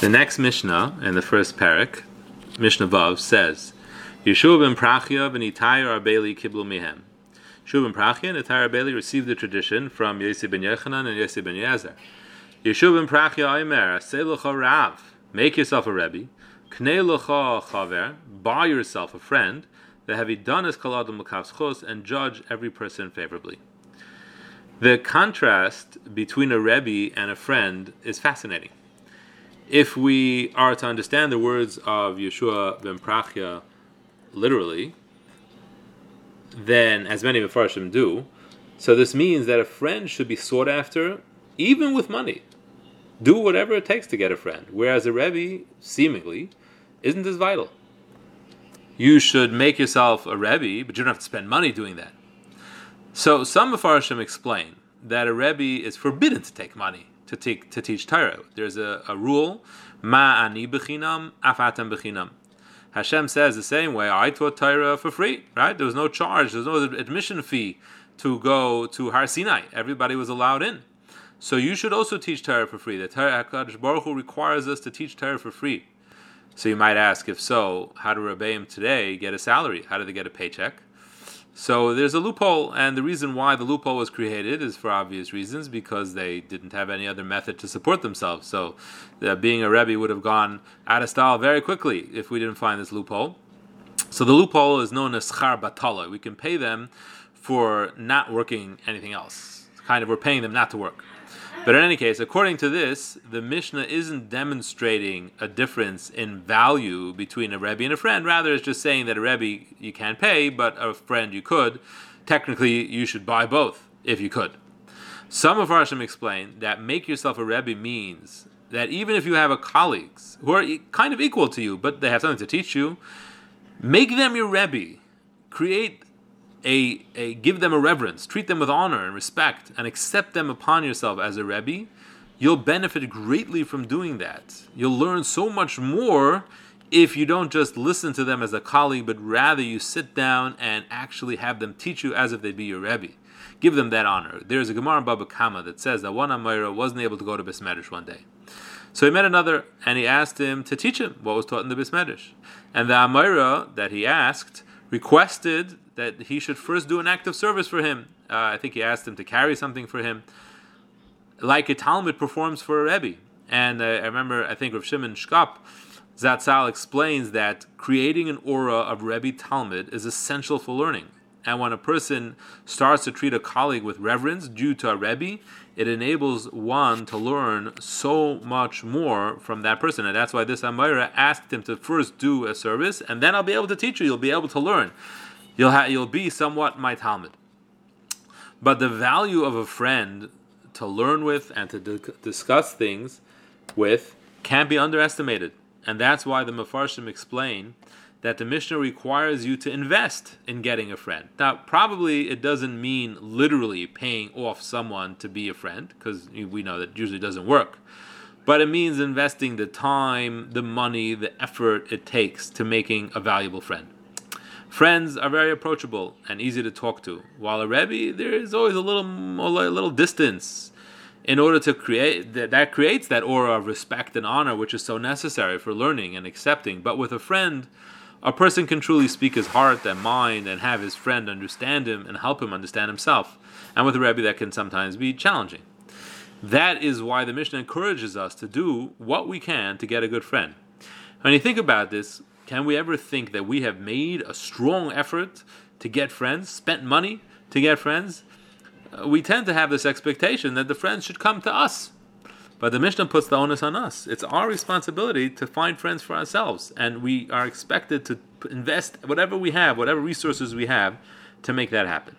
The next Mishnah in the first perek, Mishnah Vav, says, Yeshua ben Prachya ben Itayar Arbeli kiblu mihem. Yeshua ben Prachya and Itayar Arbeli received the tradition from Yossi ben Yochanan and Yossi ben Yoezer. Yeshua ben Prachya Aimer, Seilucha Rav, make yourself a Rebbe, Knei Lucha Chaver, buy yourself a friend, the heavy done is kaladum chos and judge every person favorably. The contrast between a Rebbe and a friend is fascinating. If we are to understand the words of Yeshua ben Prachya literally, then, as many Mepharshim do, so this means that a friend should be sought after even with money. Do whatever it takes to get a friend, whereas a Rebbe, seemingly, isn't as vital. You should make yourself a Rebbe, but you don't have to spend money doing that. So some Mepharshim explain that a Rebbe is forbidden to take money to, take, to teach Torah. There's a, a rule, Ma ani bechinam, afatem bechinam. Hashem says the same way, I taught Torah for free, right? There was no charge, there was no admission fee to go to Har Sinai. Everybody was allowed in. So you should also teach Torah for free. The Torah HaKadosh Baruch Hu requires us to teach Torah for free. So you might ask, if so, how do Rebbeim today get a salary? How do they get a paycheck? So there's a loophole, and the reason why the loophole was created is for obvious reasons, because they didn't have any other method to support themselves. So uh, being a Rebbe would have gone out of style very quickly if we didn't find this loophole. So the loophole is known as schar batala. We can pay them for not working anything else. Kind of, we're paying them not to work. But in any case, according to this, the Mishnah isn't demonstrating a difference in value between a Rebbe and a friend. Rather, it's just saying that a Rebbe you can't pay, but a friend you could. Technically, you should buy both if you could. Some Mefarshim explain that make yourself a Rebbe means that even if you have a colleagues who are kind of equal to you, but they have something to teach you, make them your Rebbe. Create a, a give them a reverence, treat them with honor and respect, and accept them upon yourself as a rebbe, you'll benefit greatly from doing that. You'll learn so much more if you don't just listen to them as a colleague, but rather you sit down and actually have them teach you as if they'd be your rebbe. Give them that honor. There's a Gemara in Baba Kama that says that one Amora wasn't able to go to Bismedish one day. So he met another and he asked him to teach him what was taught in the Bismedish. And the Amora that he asked requested that he should first do an act of service for him. Uh, I think he asked him to carry something for him, like a Talmid performs for a Rebbe. And uh, I remember, I think Rav Shimon Shkop, Zatzal explains that creating an aura of Rebbe Talmid is essential for learning. And when a person starts to treat a colleague with reverence due to a Rebbe, it enables one to learn so much more from that person. And that's why this Amora asked him to first do a service, and then I'll be able to teach you, you'll be able to learn you'll ha- you'll be somewhat my Talmid. But the value of a friend to learn with and to di- discuss things with can't be underestimated, and that's why the Mefarshim explain that the Mishnah requires you to invest in getting a friend. Now, probably it doesn't mean literally paying off someone to be a friend, because we know that usually doesn't work. But it means investing the time, the money, the effort it takes to making a valuable friend. Friends are very approachable and easy to talk to, while a Rebbe, there is always a little, a little distance in order to create that, that creates that aura of respect and honor which is so necessary for learning and accepting. But with a friend, a person can truly speak his heart and mind and have his friend understand him and help him understand himself. And with a Rebbe, that can sometimes be challenging. That is why the Mishnah encourages us to do what we can to get a good friend. When you think about this, can we ever think that we have made a strong effort to get friends, spent money to get friends? Uh, we tend to have this expectation that the friends should come to us. But the Mishnah puts the onus on us. It's our responsibility to find friends for ourselves, and we are expected to invest whatever we have, whatever resources we have, to make that happen.